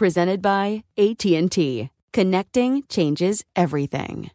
presented by AT&T. Connecting changes everything.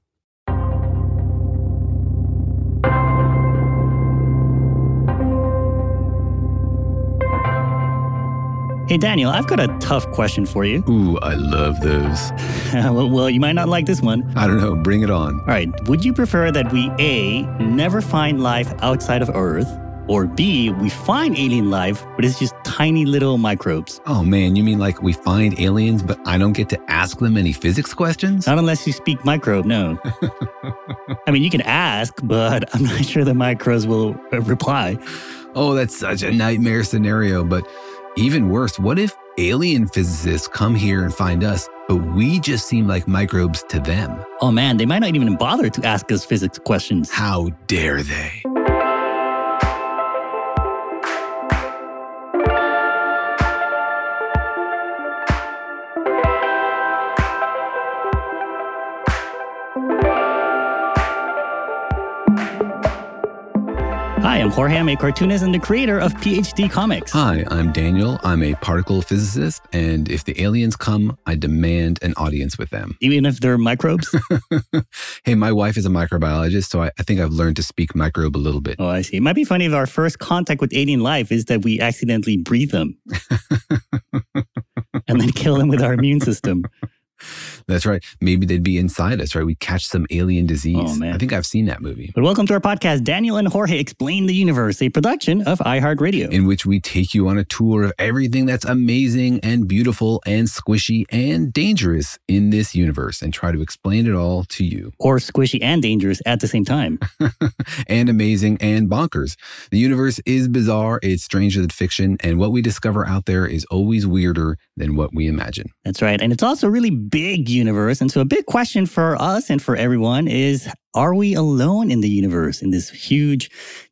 Hey, Daniel, I've got a tough question for you. Ooh, I love those. well, well, you might not like this one. I don't know. Bring it on. All right. Would you prefer that we A, never find life outside of Earth, or B, we find alien life, but it's just tiny little microbes. Oh man, you mean like we find aliens, but I don't get to ask them any physics questions? Not unless you speak microbe, no. I mean, you can ask, but I'm not sure the microbes will uh, reply. Oh, that's such a nightmare scenario. But even worse, what if alien physicists come here and find us, but we just seem like microbes to them? Oh man, they might not even bother to ask us physics questions. How dare they? Hi, I'm Jorge. I'm a cartoonist and the creator of PhD Comics. Hi, I'm Daniel. I'm a particle physicist, and if the aliens come, I demand an audience with them. Even if they're microbes? hey, my wife is a microbiologist, so I, I, think I've learned to speak microbe a little bit. Oh, I see. It might be funny if our first contact with alien life is that we accidentally breathe them and then kill them with our immune system. That's right. Maybe they'd be inside us, right? We catch some alien oh, disease. Oh, man. I think I've seen that movie. But welcome to our podcast, Daniel and Jorge Explain the Universe, a production of iHeartRadio. In which we take you on a tour of everything that's amazing and beautiful and squishy and dangerous in this universe and try to explain it all to you. Or squishy and dangerous at the same time. and amazing and bonkers. The universe is bizarre, it's stranger than fiction, and what we discover out there is always weirder than what we imagine. That's right. And it's also really big universe. And so a big question for us and for everyone is are we alone in the universe, in this huge,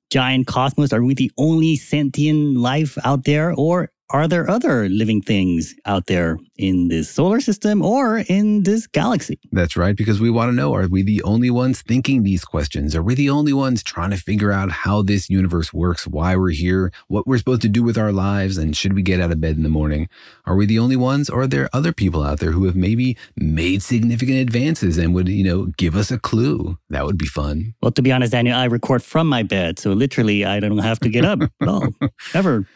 giant cosmos? Are we the only sentient life out there? Or are there other living things out there in this solar system or in this galaxy? That's right, because we want to know are we the only ones thinking these questions? Are we the only ones trying to figure out how this universe works, why we're here, what we're supposed to do with our lives, and should we get out of bed in the morning? Are we the only ones, or are there other people out there who have maybe made significant advances and would, you know, give us a clue? That would be fun. Well, to be honest, Daniel, I record from my bed, so literally I don't have to get up at all, ever.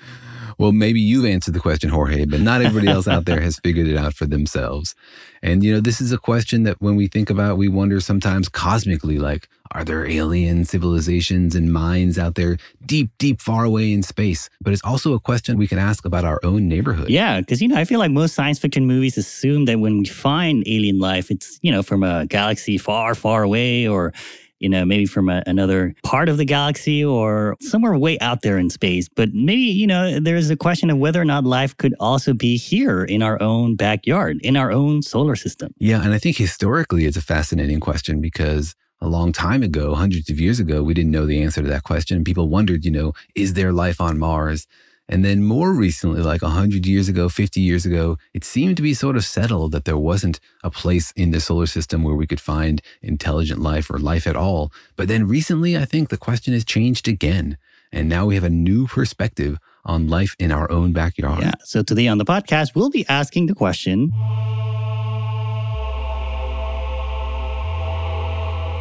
Well, maybe you've answered the question, Jorge, but not everybody else out there has figured it out for themselves. And, you know, this is a question that when we think about, we wonder sometimes cosmically, like, are there alien civilizations and minds out there deep, deep, far away in space? But it's also a question we can ask about our own neighborhood. Yeah, because, you know, I feel like most science fiction movies assume that when we find alien life, it's, you know, from a galaxy far, far away or you know, maybe from a, another part of the galaxy or somewhere way out there in space. But maybe, you know, there's a question of whether or not life could also be here in our own backyard, in our own solar system. Yeah. And I think historically it's a fascinating question because a long time ago, hundreds of years ago, we didn't know the answer to that question. And People wondered, you know, is there life on Mars? And then more recently, like 100 years ago, 50 years ago, it seemed to be sort of settled that there wasn't a place in the solar system where we could find intelligent life or life at all. But then recently, I think the question has changed again. And now we have a new perspective on life in our own backyard. Yeah. So today on the podcast, we'll be asking the question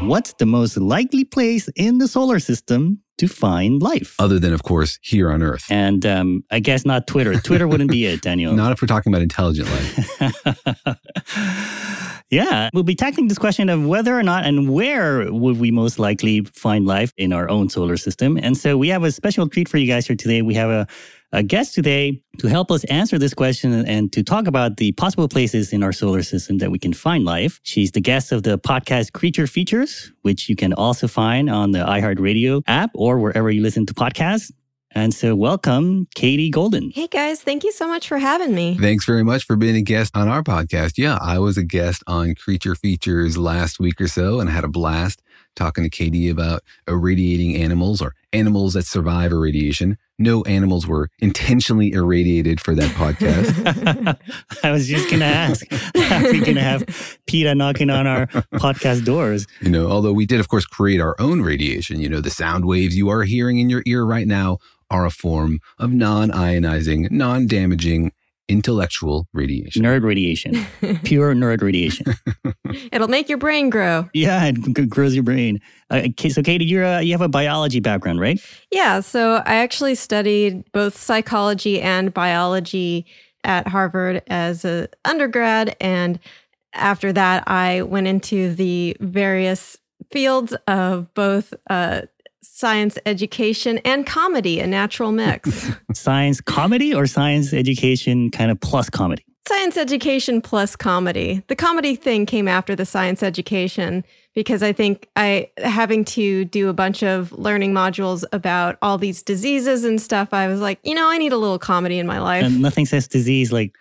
What's the most likely place in the solar system to find life? Other than, of course, here on Earth. And um, I guess not Twitter. Twitter wouldn't be it, Daniel. Not if we're talking about intelligent life. yeah, we'll be tackling this question of whether or not and where would we most likely find life in our own solar system. And so we have a special treat for you guys here today. We have a a guest today to help us answer this question and to talk about the possible places in our solar system that we can find life. She's the guest of the podcast Creature Features, which you can also find on the iHeartRadio app or wherever you listen to podcasts. And so, welcome, Katie Golden. Hey guys, thank you so much for having me. Thanks very much for being a guest on our podcast. Yeah, I was a guest on Creature Features last week or so and I had a blast talking to Katie about irradiating animals or animals that survive irradiation. No animals were intentionally irradiated for that podcast. I was just going to ask, are we going to have PETA knocking on our podcast doors? You know, although we did, of course, create our own radiation. You know, the sound waves you are hearing in your ear right now are a form of non ionizing, non damaging intellectual radiation. Nerd radiation. Pure nerd radiation. It'll make your brain grow. Yeah, it grows your brain. Uh, so, Katie, you're a, you have a biology background, right? Yeah. So, I actually studied both psychology and biology at Harvard as an undergrad. And after that, I went into the various fields of both uh, science education and comedy, a natural mix. science comedy or science education kind of plus comedy? Science education plus comedy. The comedy thing came after the science education because I think I having to do a bunch of learning modules about all these diseases and stuff. I was like, you know, I need a little comedy in my life. And nothing says disease like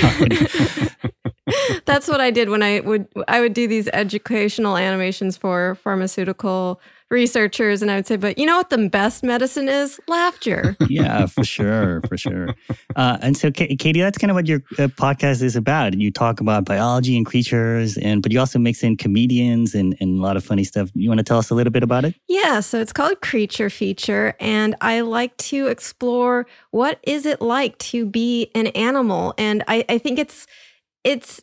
comedy. That's what I did when I would I would do these educational animations for pharmaceutical researchers and I would say, but you know what the best medicine is? Laughter. yeah, for sure, for sure. Uh, and so, Katie, that's kind of what your uh, podcast is about. You talk about biology and creatures, and but you also mix in comedians and, and a lot of funny stuff. You want to tell us a little bit about it? Yeah, so it's called Creature Feature, and I like to explore what is it like to be an animal, and I, I think it's it's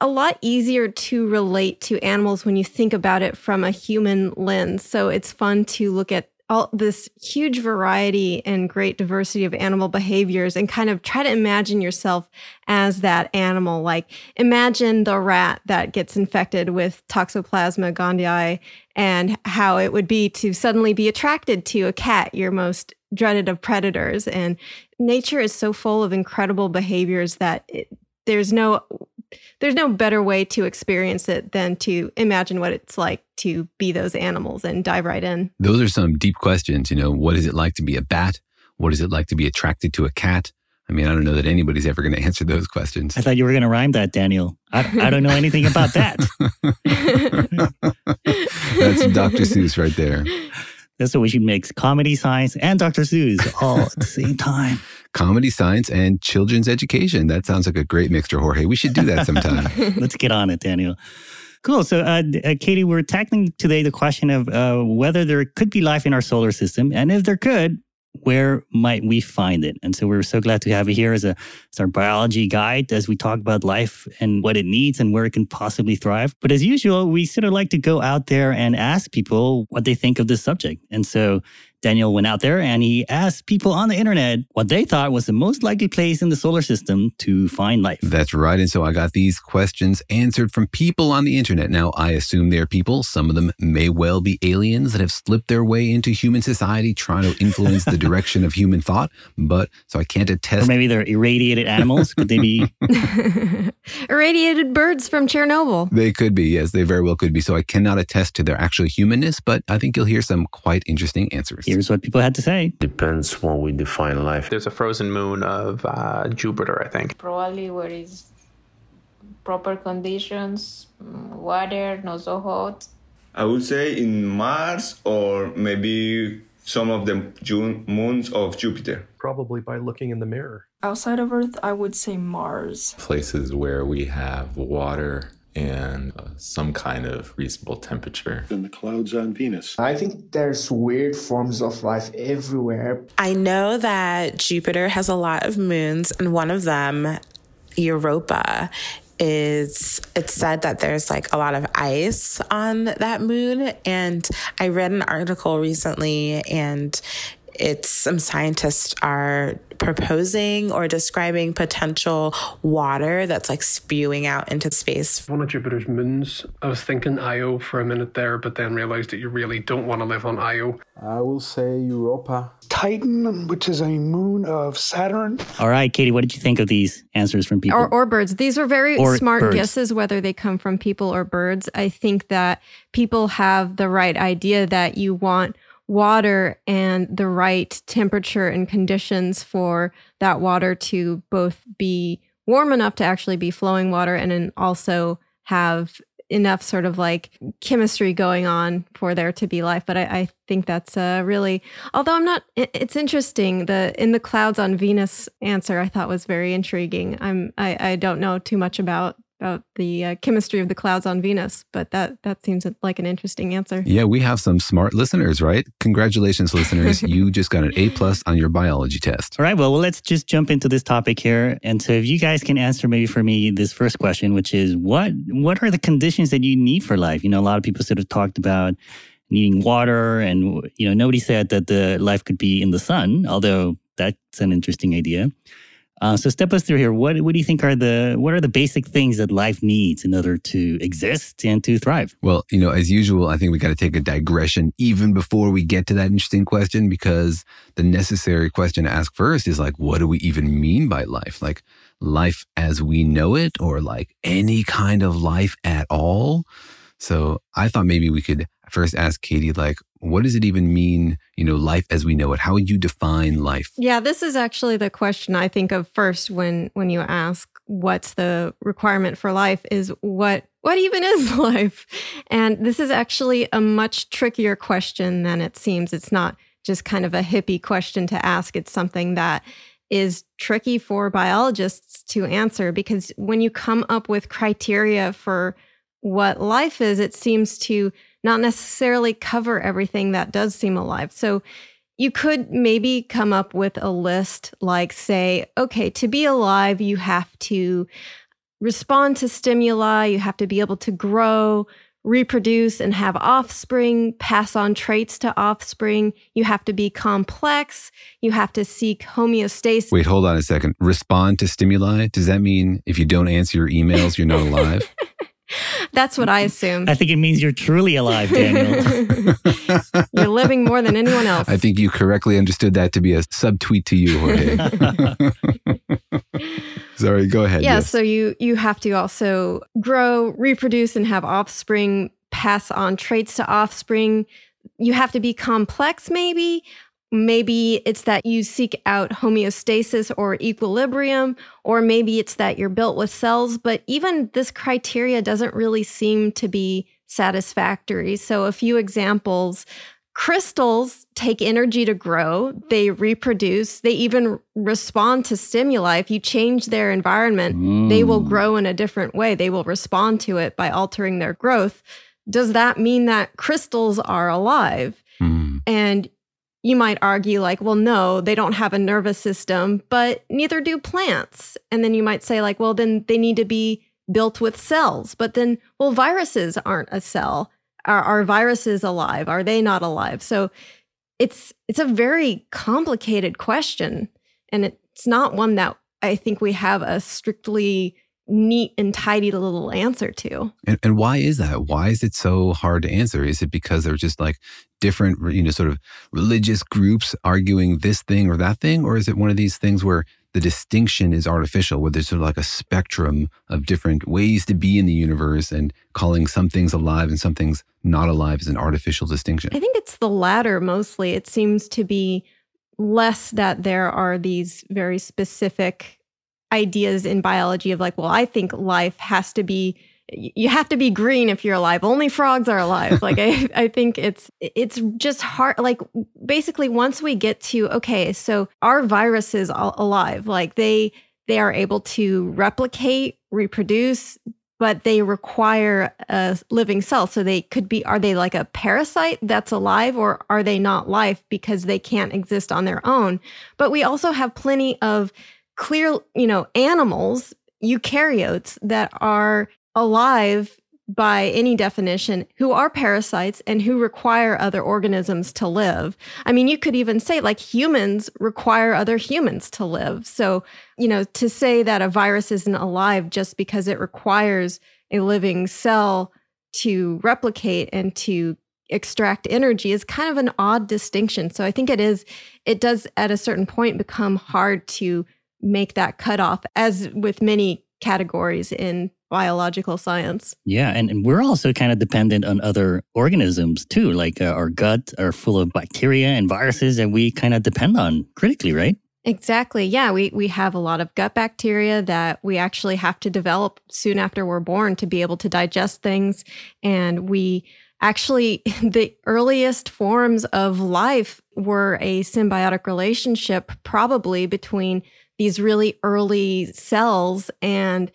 a lot easier to relate to animals when you think about it from a human lens. So it's fun to look at all this huge variety and great diversity of animal behaviors and kind of try to imagine yourself as that animal. Like imagine the rat that gets infected with Toxoplasma gondii and how it would be to suddenly be attracted to a cat, your most dreaded of predators. And nature is so full of incredible behaviors that it, there's no there's no better way to experience it than to imagine what it's like to be those animals and dive right in. Those are some deep questions. You know, what is it like to be a bat? What is it like to be attracted to a cat? I mean, I don't know that anybody's ever going to answer those questions. I thought you were going to rhyme that, Daniel. I, I don't know anything about that. That's Dr. Seuss right there. That's what we should mix comedy, science, and Dr. Seuss all at the same time. Comedy, science, and children's education. That sounds like a great mixture, Jorge. We should do that sometime. Let's get on it, Daniel. Cool. So, uh, uh, Katie, we're tackling today the question of uh, whether there could be life in our solar system. And if there could, where might we find it? And so we're so glad to have you here as, a, as our biology guide as we talk about life and what it needs and where it can possibly thrive. But as usual, we sort of like to go out there and ask people what they think of this subject. And so Daniel went out there and he asked people on the internet what they thought was the most likely place in the solar system to find life. That's right. And so I got these questions answered from people on the internet. Now, I assume they're people. Some of them may well be aliens that have slipped their way into human society trying to influence the direction of human thought. But so I can't attest. Or maybe they're irradiated animals. Could they be? Irradiated birds from Chernobyl. They could be, yes, they very well could be. So I cannot attest to their actual humanness, but I think you'll hear some quite interesting answers. Here's what people had to say. Depends when we define life. There's a frozen moon of uh, Jupiter, I think. Probably where is proper conditions, mm, water, not so hot. I would say in Mars or maybe some of the June moons of Jupiter. Probably by looking in the mirror. Outside of Earth, I would say Mars. Places where we have water and uh, some kind of reasonable temperature. In the clouds on Venus. I think there's weird forms of life everywhere. I know that Jupiter has a lot of moons, and one of them, Europa, is it's said that there's like a lot of ice on that moon and i read an article recently and it's some scientists are proposing or describing potential water that's like spewing out into space. One of Jupiter's moons, I was thinking Io for a minute there, but then realized that you really don't want to live on Io. I will say Europa. Titan, which is a moon of Saturn. All right, Katie, what did you think of these answers from people? Or, or birds. These are very Or smart birds. guesses, whether they come from people or birds. I think that people have the right idea that you want water and the right temperature and conditions for that water to both be warm enough to actually be flowing water and then also have enough sort of like chemistry going on for there to be life. But i, I think that's uh, really although i'm not it's interesting. The in the clouds on venus answer i thought was very intriguing. I'm i, I don't know too much about about the uh, chemistry of the clouds on venus but that that seems like an interesting answer Yeah, we have some smart listeners, right? Congratulations, listeners. you just got an A plus on your biology test. All right, well, well, let's just jump into this topic here. And so if you guys can answer maybe for me this first question, which is what what are the conditions that you need for life? You know, a lot of people sort of talked about needing water and you know, nobody said that the life could be in the sun, although that's an interesting idea. Uh, so step us through here. What what do you think are the what are the basic things that life needs in order to exist and to thrive? Well, you know, as usual, I think we got to take a digression even before we get to that interesting question because the necessary question to ask first is like, what do we even mean by life? Like life as we know it or like any kind of life at all? So I thought maybe we could first ask Katie, like, what does it even mean, you know, life as we know it? How would you define life? Yeah, this is actually the question I think of first when when you ask what's the requirement for life is what what even is life? And this is actually a much trickier question than it seems. It's not just kind of a hippie question to ask. It's something that is tricky for biologists to answer because when you come up with criteria for what life is, it seems to not necessarily cover everything that does seem alive. So you could maybe come up with a list like, say, okay, to be alive, you have to respond to stimuli, you have to be able to grow, reproduce, and have offspring, pass on traits to offspring. You have to be complex, you have to seek homeostasis. Wait, hold on a second. Respond to stimuli? Does that mean if you don't answer your emails, you're not alive? That's what I assume. I think it means you're truly alive, Daniel. You're living more than anyone else. I think you correctly understood that to be a subtweet to you, Jorge. Sorry, go ahead. yeah yes. so you you have to also grow reproduce and have offspring pass on traits to offspring you have to be complex maybe maybe it's that you seek out homeostasis or equilibrium or maybe it's that you're built with cells but even this criteria doesn't really seem to be satisfactory. So a few examples. Crystals take energy to grow they reproduce they even respond to stimuli. If you change their environment they will Mm. grow in a different way. They will respond to it by altering their growth. Does that mean that crystals are alive? Hmm. and you might argue like well no they don't have a nervous system but neither do plants and then you might say like well then they need to be built with cells but then well viruses aren't a cell are, are viruses alive are they not alive so it's it's a very complicated question and it's not one that I think we have a strictly neat and tidy little answer to. And, and why is that? Why is it so hard to answer? Is it because they're just like different, you know, sort of religious groups arguing this thing or that thing? Or is it one of these things where the distinction is artificial, where there's sort of like a spectrum of different ways to be in the universe and calling some things alive and some things not alive is an artificial distinction? I think it's the latter mostly. It seems to be less that there are these very specific ideas in biology of like, well, I think life has to be you have to be green if you're alive. Only frogs are alive. Like I, I think it's it's just hard. Like basically, once we get to okay, so our virus is alive. Like they they are able to replicate, reproduce, but they require a living cell. So they could be. Are they like a parasite that's alive, or are they not life because they can't exist on their own? But we also have plenty of clear, you know, animals, eukaryotes that are alive by any definition who are parasites and who require other organisms to live. I mean, you could even say like humans require other humans to live. So, you know, to say that a virus isn't alive just because it requires a living cell to replicate and to extract energy is kind of an odd distinction. So I think it is, it does at a certain point become hard to make that cutoff, as with many categories in biological science. Yeah, and, and we're also kind of dependent on other organisms too. Like uh, our gut are full of bacteria and viruses that we kind of depend on critically, right? Exactly. Yeah, we we have a lot of gut bacteria that we actually have to develop soon after we're born to be able to digest things and we actually the earliest forms of life were a symbiotic relationship probably between these really early cells and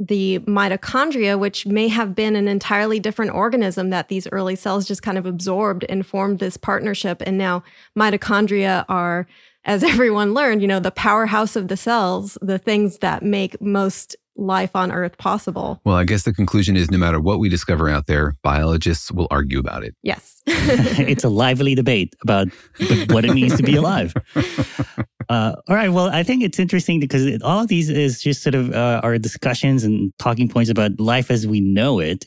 the mitochondria, which may have been an entirely different organism that these early cells just kind of absorbed and formed this partnership. And now mitochondria are, as everyone learned, you know, the powerhouse of the cells, the things that make most life on Earth possible. Well, I guess the conclusion is no matter what we discover out there, biologists will argue about it. Yes. it's a lively debate about what it means to be alive. Uh, all right. Well, I think it's interesting because it, all of these is just sort of uh, our discussions and talking points about life as we know it.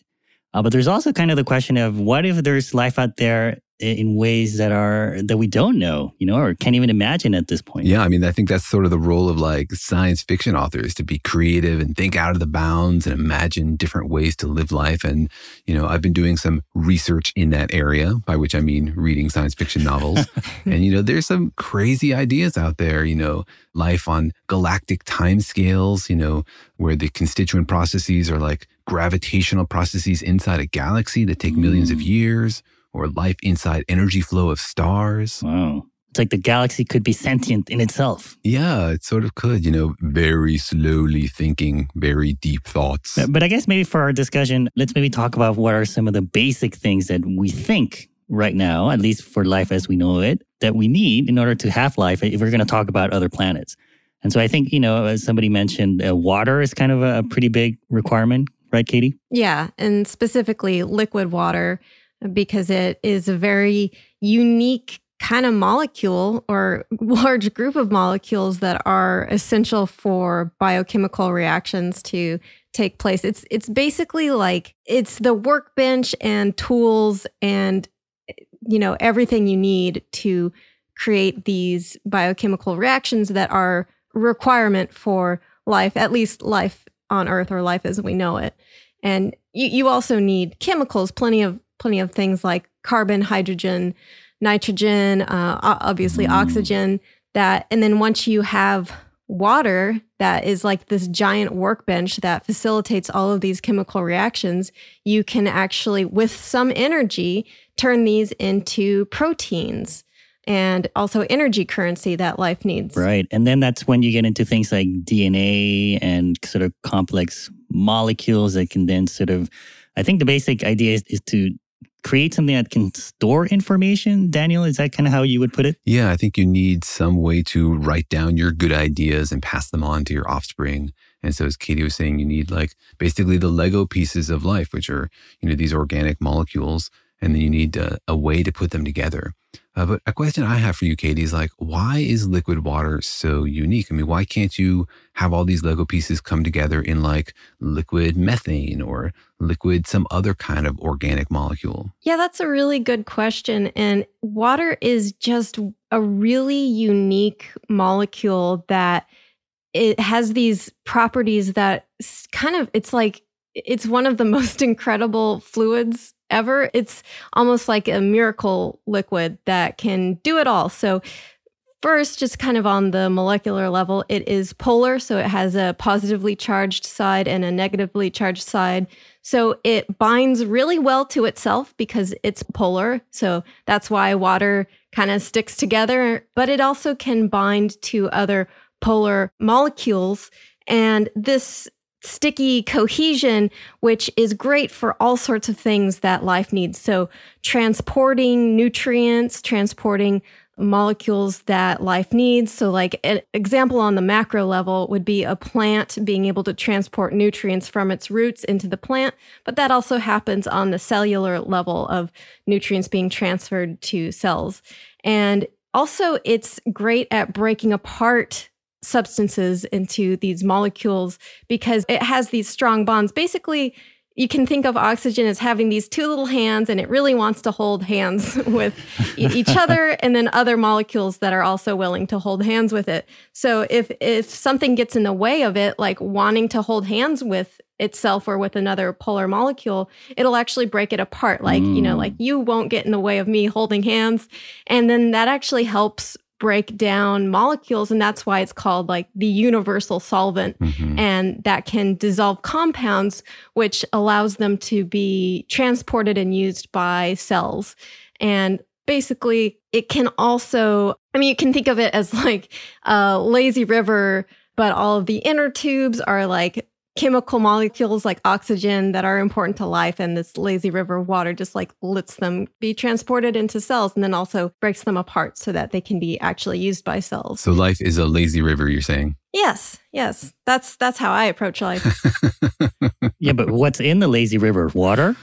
Uh, but there's also kind of the question of what if there's life out there in ways that are that we don't know, you know, or can't even imagine at this point. Yeah, I mean, I think that's sort of the role of like science fiction authors to be creative and think out of the bounds and imagine different ways to live life. And you know, I've been doing some research in that area, by which I mean reading science fiction novels. and you know, there's some crazy ideas out there. You know, life on galactic timescales. You know, where the constituent processes are like gravitational processes inside a galaxy that take millions of mm. years or life inside energy flow of stars. Wow. It's like the galaxy could be sentient in itself. Yeah, it sort of could, you know, very slowly thinking, very deep thoughts. But, but I guess maybe for our discussion, let's maybe talk about what are some of the basic things that we think right now, at least for life as we know it, that we need in order to have life if we're going to talk about other planets. And so I think, you know, as somebody mentioned, uh, water is kind of a, a pretty big requirement, right, Katie? Yeah. And specifically liquid water because it is a very unique kind of molecule or large group of molecules that are essential for biochemical reactions to take place. It's it's basically like it's the workbench and tools and you know everything you need to create these biochemical reactions that are requirement for life, at least life on earth or life as we know it. And you, you also need chemicals, plenty of plenty of things like carbon, hydrogen, nitrogen, uh, obviously mm. oxygen. That and then once you have water that is like this giant workbench that facilitates all of these chemical reactions, you can actually, with some energy, turn these into proteins and also energy currency that life needs. Right. And then that's when you get into things like DNA and sort of complex molecules that can then sort of, I think the basic idea is, is to create something that can store information? Daniel, is that kind of how you would put it? Yeah, I think you need some way to write down your good ideas and pass them on to your offspring. And so, as Katie was saying, you need like basically the Lego pieces of life, which are, you know, these organic molecules, and then you need a, a way to put them together. Uh, but a question I have for you, Katie, is like, why is liquid water so unique? I mean, why can't you have all these Lego pieces come together in like liquid methane or liquid some other kind of organic molecule? Yeah, that's a really good question. And water is just a really unique molecule that it has these properties that kind of it's like it's one of the most incredible fluids ever. It's almost like a miracle liquid that can do it all. So, first, just kind of on the molecular level, it is polar. So, it has a positively charged side and a negatively charged side. So, it binds really well to itself because it's polar. So, that's why water kind of sticks together, but it also can bind to other polar molecules. And this sticky cohesion, which is great for all sorts of things that life needs. So, transporting nutrients, transporting molecules that life needs. So, like an example on the macro level would be a plant being able to transport nutrients from its roots into the plant, but that also happens on the cellular level of nutrients being transferred to cells. And also, it's great at breaking apart substances into these molecules because it has these strong bonds. Basically, you can think of oxygen as having these two little hands and it really wants to hold hands with each other and then other molecules that are also willing to hold hands with it. So if if something gets in the way of it like wanting to hold hands with itself or with another polar molecule, it'll actually break it apart like, mm. you know, like you won't get in the way of me holding hands and then that actually helps break down molecules and that's why it's called like the universal solvent mm-hmm. and that can dissolve compounds which allows them to be transported and used by cells and basically it can also i mean you can think of it as like a lazy river but all of the inner tubes are like chemical molecules like oxygen that are important to life and this lazy river of water just like lets them be transported into cells and then also breaks them apart so that they can be actually used by cells. So life is a lazy river you're saying? Yes yes. That's that's how i approach life. Yeah but what's in the lazy river? Water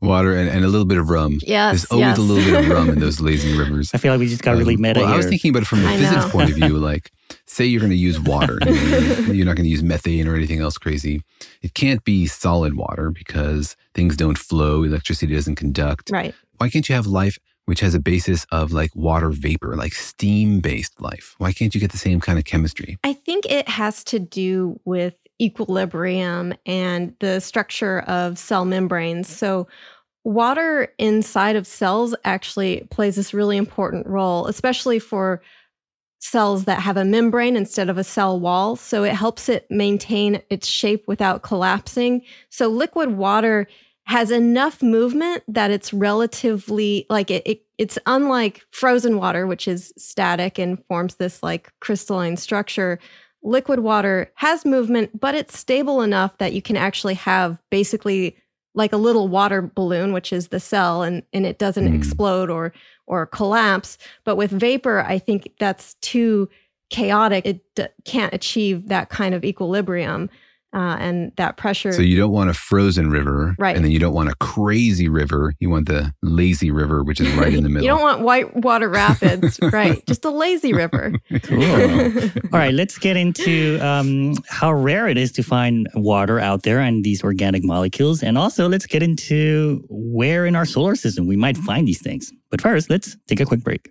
water and, and a little bit of rum. Yes, there's always yes. a little bit of rum in those lazy rivers. I feel like we just got really um, meta well, here. I was thinking about it from the physics know. point of view. Like, say you're going to use water, you're not going to use methane or anything else crazy. It can't be solid water because things don't flow, electricity doesn't conduct. right Why can't you have life which has a basis of like water vapor, like steam based life? Why can't you get the same kind of chemistry? I think it has to do with equilibrium and the structure of cell membranes. So, water inside of cells actually plays this really important role, especially for cells that have a membrane instead of a cell wall. So, it helps it maintain its shape without collapsing. So, liquid water has enough movement that it's relatively like it, it it's unlike frozen water which is static and forms this like crystalline structure liquid water has movement but it's stable enough that you can actually have basically like a little water balloon which is the cell and and it doesn't Mm. explode or or collapse. But with vapor i think that's too chaotic. It d- can't achieve that kind of equilibrium uh, and that pressure So you don't want a frozen river, Right. And then you don't want a crazy river. You want the lazy river, which is right in the middle. You don't want white water rapids, right? Just a lazy river. Cool. All right, let's get into um, how rare it is to find water out there and these organic molecules. And also, let's get into where in our solar system we might find these things. But first, let's take a quick break.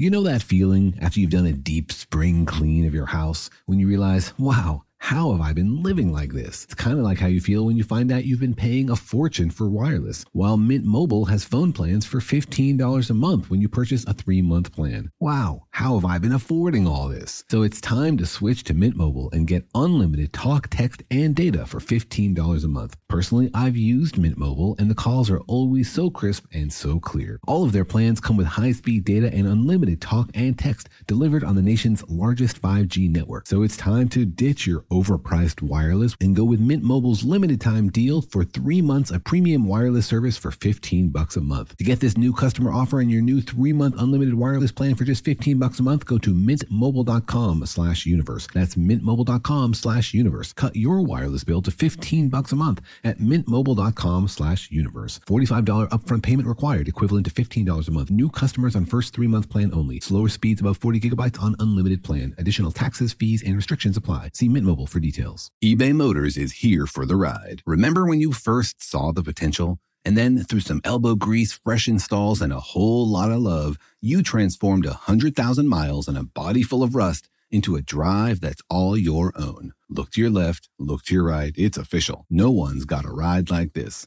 You know that feeling after you've done a deep spring clean of your house when you realize, wow, how have I been living like this? It's kind of like how you feel when you find out you've been paying a fortune for wireless, while Mint Mobile has phone plans for $15 a month when you purchase a three month plan. Wow, how have I been affording all this? So it's time to switch to Mint Mobile and get unlimited talk, text, and data for $15 a month. Personally, I've used Mint Mobile and the calls are always so crisp and so clear. All of their plans come with high speed data and unlimited talk and text delivered on the nation's largest 5G network. So it's time to ditch your overpriced wireless and go with Mint Mobile's limited time deal for three months of premium wireless service for 15 bucks a month. To get this new customer offer and your new three month unlimited wireless plan for just 15 bucks a month, go to mintmobile.com slash universe. That's mintmobile.com slash universe. Cut your wireless bill to 15 bucks a month at mintmobile.com slash universe. $45 upfront payment required, equivalent to $15 a month. New customers on first three month plan only. Slower speeds above 40 gigabytes on unlimited plan. Additional taxes, fees, and restrictions apply. See Mint Mobile for details. eBay Motors is here for the ride. Remember when you first saw the potential? And then through some elbow grease, fresh installs, and a whole lot of love, you transformed a 100,000 miles and a body full of rust into a drive that's all your own. Look to your left, look to your right. It's official. No one's got a ride like this.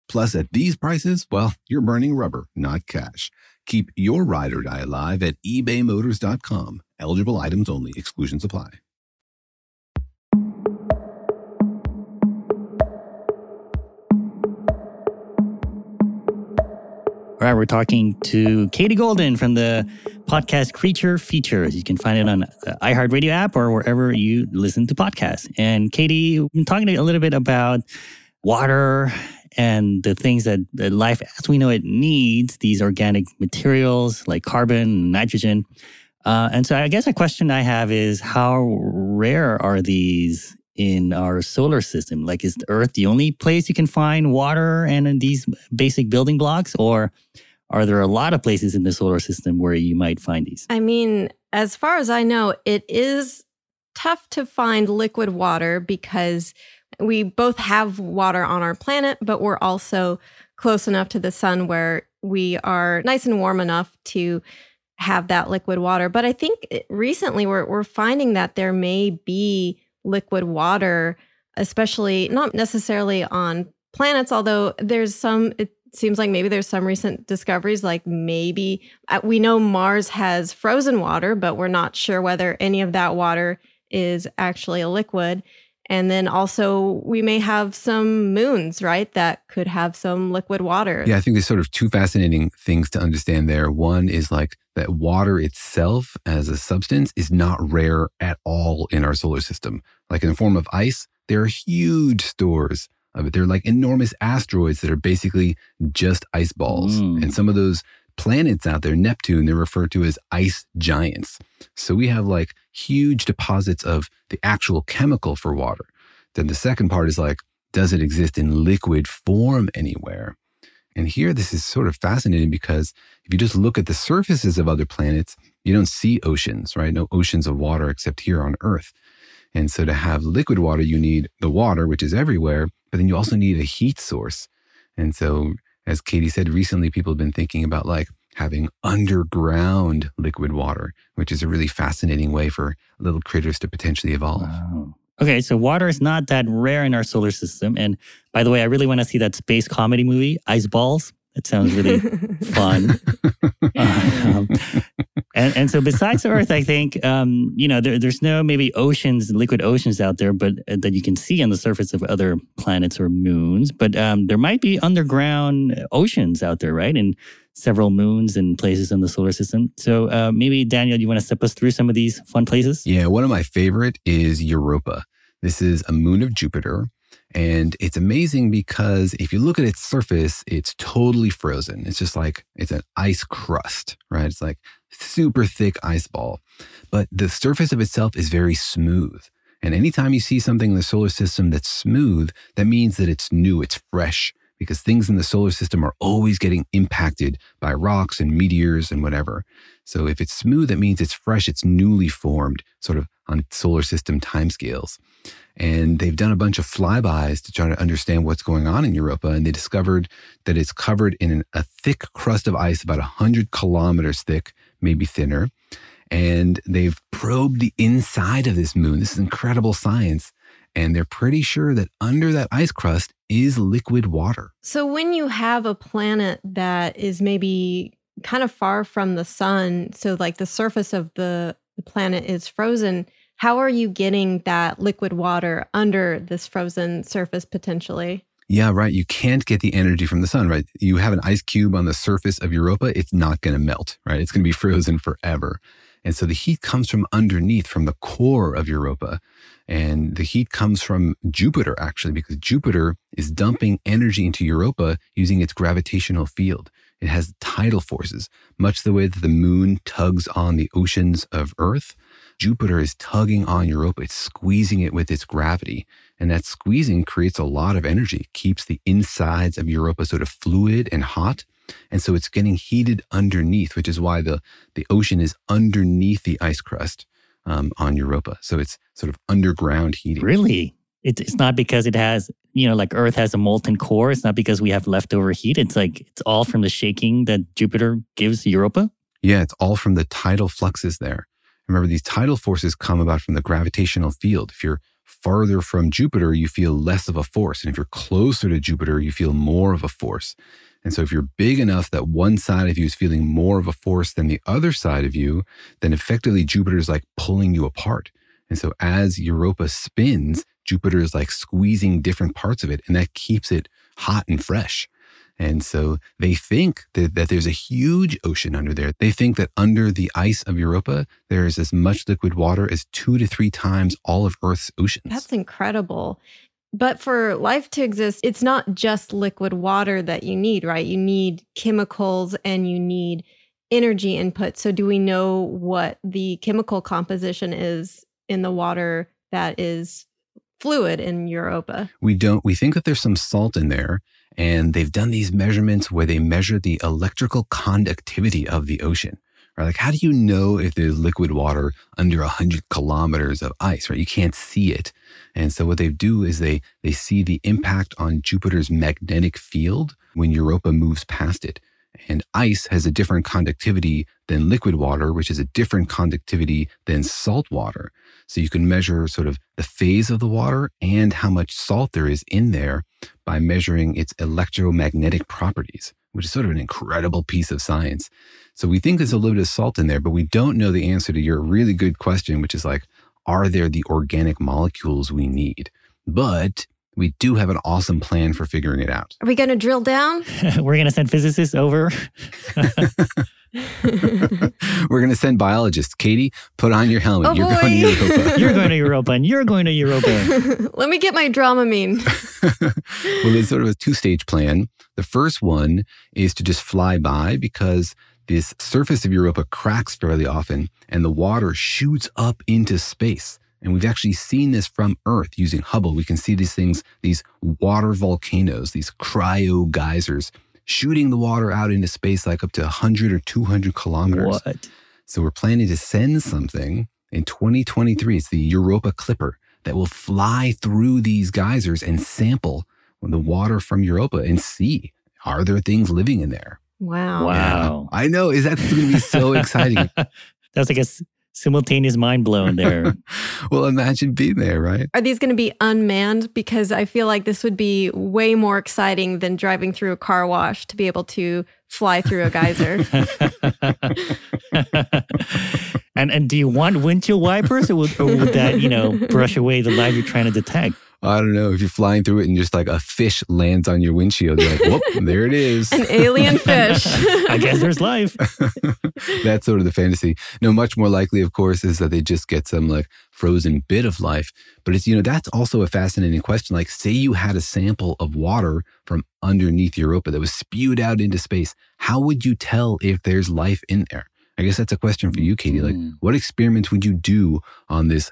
Plus, at these prices, well, you're burning rubber, not cash. Keep your ride or die alive at ebaymotors.com. Eligible items only, exclusions apply. All right, we're talking to Katie Golden from the podcast Creature Features. You can find it on the iHeartRadio app or wherever you listen to podcasts. And Katie, we've been talking a little bit about water and the things that, that life as we know it needs, these organic materials like carbon, nitrogen. Uh, and so I guess a question I have is how rare are these in our solar system? Like, is the Earth the only place you can find water and these basic building blocks? Or are there a lot of places in the solar system where you might find these? I mean, as far as I know, it is tough to find liquid water because we both have water on our planet, but we're also close enough to the sun where we are nice and warm enough to have that liquid water. But I think recently we're, we're finding that there may be liquid water, especially not necessarily on planets, although there's some, it seems like maybe there's some recent discoveries, like maybe uh, we know Mars has frozen water, but we're not sure whether any of that water is actually a liquid. And then also, we may have some moons, right, that could have some liquid water. Yeah, I think there's sort of two fascinating things to understand there. One is like that water itself as a substance is not rare at all in our solar system. Like in the form of ice, there are huge stores of it. They're like enormous asteroids that are basically just ice balls. Mm. And some of those planets out there, Neptune, they're referred to as ice giants. So we have like huge deposits of the actual chemical for water. Then the second part is like, does it exist in liquid form anywhere? And here, this is sort of fascinating because if you just look at the surfaces of other planets, you don't see oceans, right? No oceans of water except here on Earth. And so to have liquid water, you need the water, which is everywhere, but then you also need a heat source. And so, as Katie said, recently people have been thinking about like having underground liquid water, which is a really fascinating way for little critters to potentially evolve. Wow. Okay, so water is not that rare in our solar system. And by the way, I really want to see that space comedy movie, Ice Balls. That sounds really fun. um, and, and so besides Earth, I think, um, you know, there, there's no maybe oceans, liquid oceans out there, but uh, that you can see on the surface of other planets or moons. But um, there might be underground oceans out there, right? And several moons and places in the solar system. So uh, maybe Daniel, you want to step us through some of these fun places? Yeah, one of my favorite is Europa. This is a moon of Jupiter. And it's amazing because if you look at its surface, it's totally frozen. It's just like it's an ice crust, right? It's like super thick ice ball. But the surface of itself is very smooth. And anytime you see something in the solar system that's smooth, that means that it's new, it's fresh, because things in the solar system are always getting impacted by rocks and meteors and whatever. So if it's smooth, that means it's fresh, it's newly formed, sort of on solar system timescales. And they've done a bunch of flybys to try to understand what's going on in Europa. And they discovered that it's covered in an, a thick crust of ice, about 100 kilometers thick, maybe thinner. And they've probed the inside of this moon. This is incredible science. And they're pretty sure that under that ice crust is liquid water. So when you have a planet that is maybe kind of far from the sun, so like the surface of the, the planet is frozen, how are you getting that liquid water under this frozen surface potentially? Yeah, right. You can't get the energy from the sun, right? You have an ice cube on the surface of Europa, it's not going to melt, right? It's going to be frozen forever. And so the heat comes from underneath, from the core of Europa. And the heat comes from Jupiter, actually, because Jupiter is mm-hmm. dumping energy into Europa using its gravitational field. It has tidal forces, much the way that the moon tugs on the oceans of Earth. Jupiter is tugging on Europa, it's squeezing it with its gravity. And that squeezing creates a lot of energy, keeps the insides of Europa sort of fluid and hot. And so it's getting heated underneath, which is why the, the ocean is underneath the ice crust um, on Europa. So it's sort of underground heating. Really? It, it's not because it has, you know, like Earth has a molten core. It's not because we have leftover heat. It's like it's all from the shaking that Jupiter gives Europa. Yeah, it's all from the tidal fluxes there. Remember, these tidal forces come about from the gravitational field. If you're farther from Jupiter, you feel less of a force. And if you're closer to Jupiter, you feel more of a force. And so if you're big enough that one side of you is feeling more of a force than the other side of you, then effectively Jupiter is like pulling you apart. And so as Europa spins, Jupiter is like squeezing different parts of it, and that keeps it hot and fresh. And so they think that, that there's a huge ocean under there. They think that under the ice of Europa, there is as much liquid water as two to three times all of Earth's oceans. That's incredible. But for life to exist, it's not just liquid water that you need, right? You need chemicals and you need energy input. So, do we know what the chemical composition is in the water that is fluid in Europa? We don't. We think that there's some salt in there. And they've done these measurements where they measure the electrical conductivity of the ocean. Right? Like, how do you know if there's liquid water under 100 kilometers of ice, right? You can't see it. And so what they do is they, they see the impact on Jupiter's magnetic field when Europa moves past it. And ice has a different conductivity than liquid water, which is a different conductivity than salt water. So you can measure sort of the phase of the water and how much salt there is in there by measuring its electromagnetic properties, which is sort of an incredible piece of science. So we think there's a little bit of salt in there, but we don't know the answer to your really good question, which is like, are there the organic molecules we need? But we do have an awesome plan for figuring it out. Are we going to drill down? We're going to send physicists over. We're going to send biologists. Katie, put on your helmet. Oh, you're boy. going to Europa. you're going to Europa and you're going to Europa. Let me get my Dramamine. well, it's sort of a two stage plan. The first one is to just fly by because this surface of Europa cracks fairly often and the water shoots up into space. And we've actually seen this from Earth using Hubble. We can see these things, these water volcanoes, these cryo geysers shooting the water out into space like up to 100 or 200 kilometers. What? So we're planning to send something in 2023. It's the Europa Clipper that will fly through these geysers and sample the water from Europa and see are there things living in there. Wow. Wow. I know. Is that going to be so exciting? That's like a s- simultaneous mind blown there. well, imagine being there, right? Are these going to be unmanned? Because I feel like this would be way more exciting than driving through a car wash to be able to fly through a geyser. and and do you want windshield wipers or would, or would that, you know, brush away the light you're trying to detect? I don't know if you're flying through it and just like a fish lands on your windshield. You're like, whoop, there it is. An alien fish. I guess there's life. That's sort of the fantasy. No, much more likely, of course, is that they just get some like frozen bit of life. But it's, you know, that's also a fascinating question. Like, say you had a sample of water from underneath Europa that was spewed out into space. How would you tell if there's life in there? I guess that's a question for you, Katie. Like, hmm. what experiments would you do on this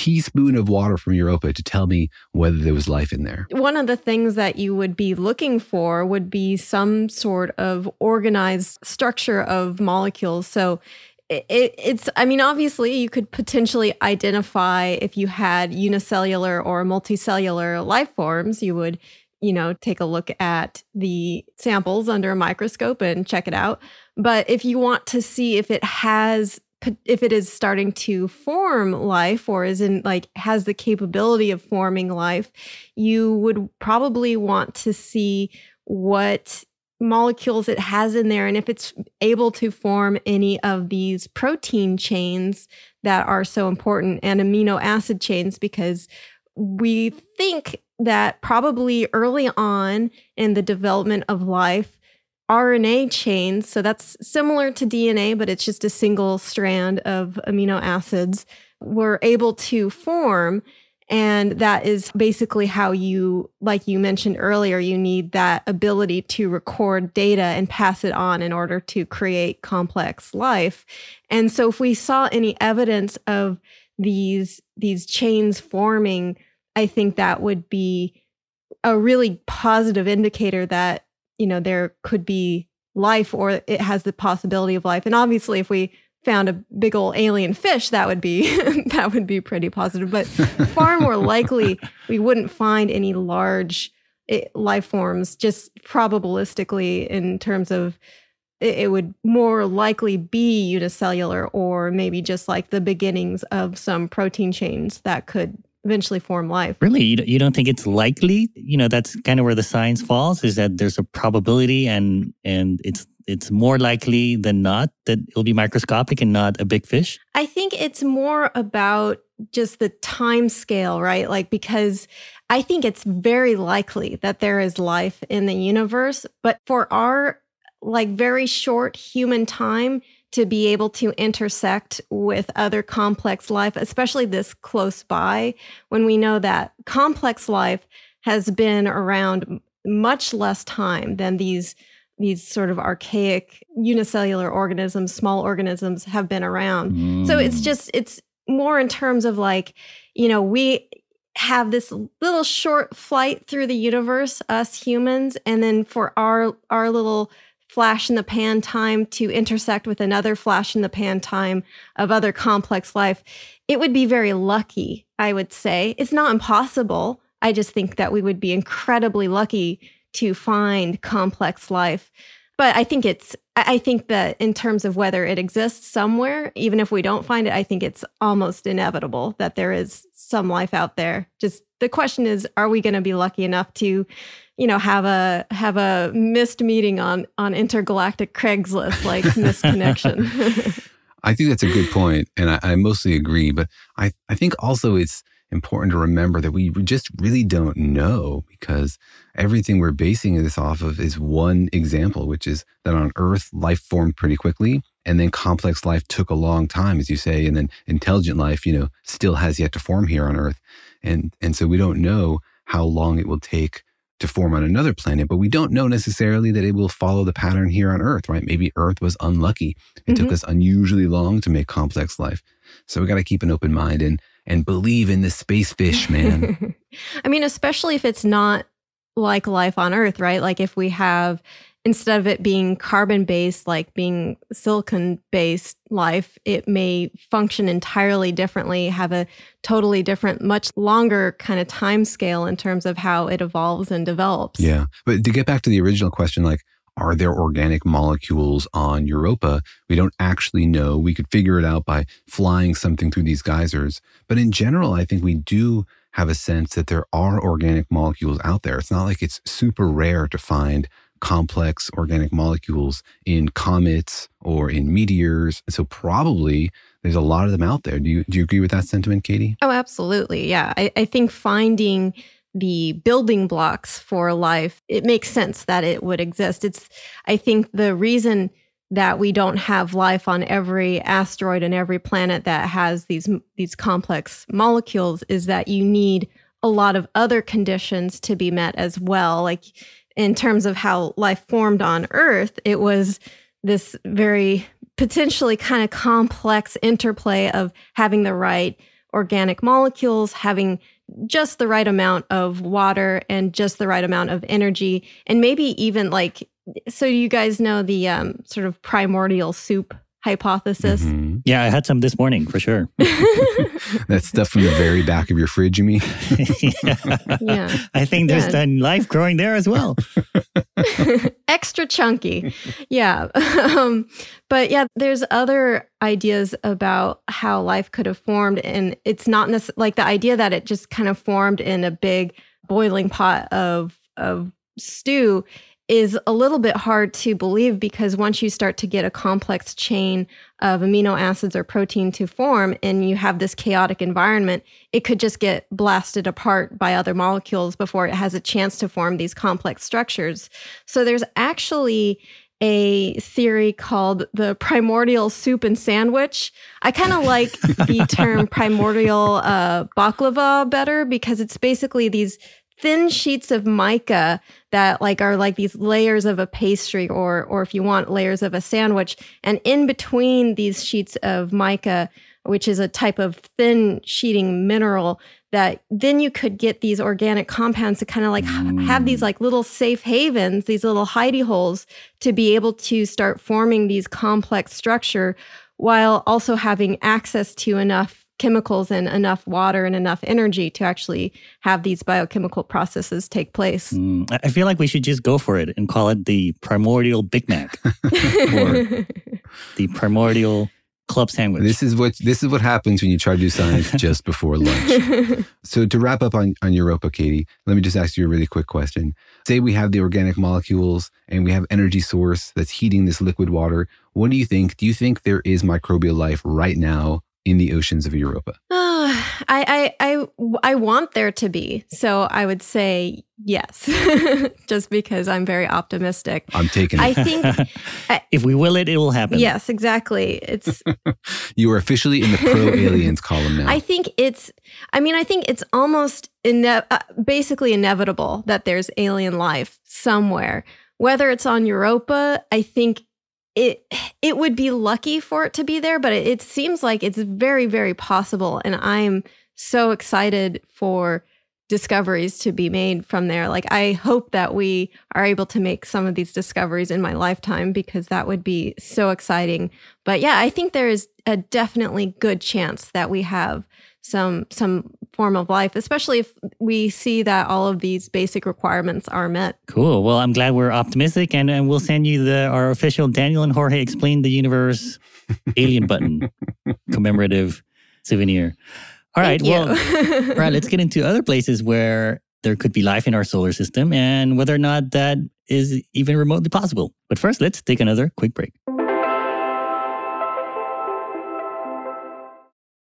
teaspoon of water from Europa to tell me whether there was life in there? One of the things that you would be looking for would be some sort of organized structure of molecules. So it, it's, I mean, obviously, you could potentially identify if you had unicellular or multicellular life forms, you would you know, take a look at the samples under a microscope and check it out. But if you want to see if it has if it is starting to form life or is in like has the capability of forming life, you would probably want to see what molecules it has in there and if it's able to form any of these protein chains that are so important and amino acid chains because we think that probably early on in the development of life RNA chains. So that's similar to DNA, but it's just a single strand of amino acids were able to form. And that is basically how you, like you mentioned earlier, you need that ability to record data and pass it on in order to create complex life. And so if we saw any evidence of these, these chains forming, I think that would be a really positive indicator that you know there could be life or it has the possibility of life. And obviously if we found a big old alien fish that would be that would be pretty positive. But far more likely we wouldn't find any large eh, life forms just probabilistically in terms of it would more likely be unicellular or maybe just like the beginnings of some protein chains that could eventually form life. Really? You don't think it's likely? You know, that's kind of where the science falls is that there's a probability and and it's it's more likely than not that it'll be microscopic and not a big fish? I think it's more about just the time scale, right? Like because I think it's very likely that there is life in the universe, but for our like very short human time, to be able to intersect with other complex life, especially this close by, when we know that complex life has been around much less time than these these sort of archaic unicellular organisms, small organisms have been around. Mm. So it's mm. just it's more in terms of like, you know, we have this little short flight through the universe us humans and then for our our little flash in the pan time to intersect with another flash in the pan time of other complex life, it would be very lucky, I would say. It's not impossible. I just think that we would be incredibly lucky to find complex life. But I think it's, I think that in terms of whether it exists somewhere, even if we don't find it, I think it's almost inevitable that there is some life out there. Just the question is, are we going to be lucky enough to you know have a have a missed meeting on on intergalactic Craigslist like missed connection. I think that's a good point, and I, I mostly agree. But I I think also it's important to remember that we just really don't know because everything we're basing this off of is one example, which is that on Earth, life formed pretty quickly. And then complex life took a long time, as you say. And then intelligent life, you know, still has yet to form here on Earth. And, and so we don't know how long it will take to form on another planet, but we don't know necessarily that it will follow the pattern here on Earth, right? Maybe Earth was unlucky. It mm-hmm. took us unusually long to make complex life. So we got to keep an open mind and and believe in the space fish, man. I mean, especially if it's not like life on Earth, right? Like if we have instead of it being carbon based, like being silicon based life, it may function entirely differently, have a totally different, much longer kind of time scale in terms of how it evolves and develops. Yeah. But to get back to the original question, like, are there organic molecules on Europa? We don't actually know. We could figure it out by flying something through these geysers. But in general, I think we do have a sense that there are organic molecules out there. It's not like it's super rare to find complex organic molecules in comets or in meteors. So probably there's a lot of them out there. Do you do you agree with that sentiment, Katie? Oh, absolutely. Yeah. I, I think finding the building blocks for life, it makes sense that it would exist. It's I think the reason that we don't have life on every asteroid and every planet that has these these complex molecules is that you need a lot of other conditions to be met as well like in terms of how life formed on earth it was this very potentially kind of complex interplay of having the right organic molecules having just the right amount of water and just the right amount of energy and maybe even like so you guys know the um, sort of primordial soup hypothesis Mm-hmm. Yeah, I had some this morning for sure. That stuff from the very back of your fridge, you mean? yeah I think there's Yeah. then life growing there as well. extra chunky yeah um, but yeah there's other ideas about how life could have formed and it's not necess- like the idea that it just kind of formed in a big boiling pot of of stew is a little bit hard to believe because once you start to get a complex chain of amino acids or protein to form and you have this chaotic environment, it could just get blasted apart by other molecules before it has a chance to form these complex structures. So there's actually a theory called the primordial soup and sandwich. I kind of like the term primordial uh, baklava better because it's basically these thin sheets of mica that like are like these layers of a pastry or or if you want layers of a sandwich. And in between these sheets of mica which is a type of thin sheeting mineral that then you could get these organic compounds to kind of like h- have these mm. like little safe havens these little hidey holes to be able to start forming these complex structure while also having access to enough chemicals and enough water and enough energy to actually have these biochemical processes take place. Mm, I- I feel like we should just go for it and call it the primordial Big Mac or the primordial club sandwich. This is what this is what happens when you try to do science just before lunch. So to wrap up on, on Europa, Katie, let me just ask you a really quick question. Say we have the organic molecules and we have energy source that's heating this liquid water. What do you think? Do you think there is microbial life right now in the oceans of Europa? Ah, I, I, I, I want there to be. So I would say yes, just because I'm very optimistic. I'm taking it. I think, I- if we will it, it will happen. yes, exactly. It's, you are officially in the pro aliens column now. I think it's, I mean, I think it's almost ine- uh, basically inevitable that there's alien life somewhere. Whether it's on Europa, I think it it would be lucky for it to be there, but it, it seems like it's very, very possible. And I'm so excited for discoveries to be made from there. Like I hope that we are able to make some of these discoveries in my lifetime because that would be so exciting. But yeah, I think there is a definitely good chance that we have some some form of life, especially if we see that all of these basic requirements are met. Cool. Well, I'm glad we're optimistic, and, and we'll send you the our official Daniel and Jorge explain the universe alien button commemorative souvenir. All right. Thank you. Well, all right. Let's get into other places where there could be life in our solar system, and whether or not that is even remotely possible. But first, let's take another quick break.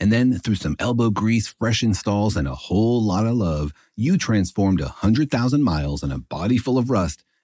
And then through some elbow grease, fresh installs, and a whole lot of love, you transformed a 100,000 miles and a body full of rust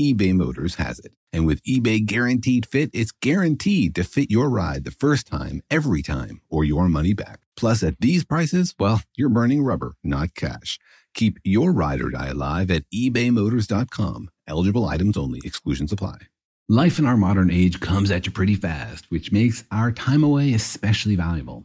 eBay Motors has it. And with eBay Guaranteed Fit, it's guaranteed to fit your ride the first time, every time, or your money back. Plus, at these prices, well, you're burning rubber, not cash. Keep your ride or die alive at ebaymotors.com. Eligible items only, exclusions apply. Life in our modern age comes at you pretty fast, which makes our time away especially valuable.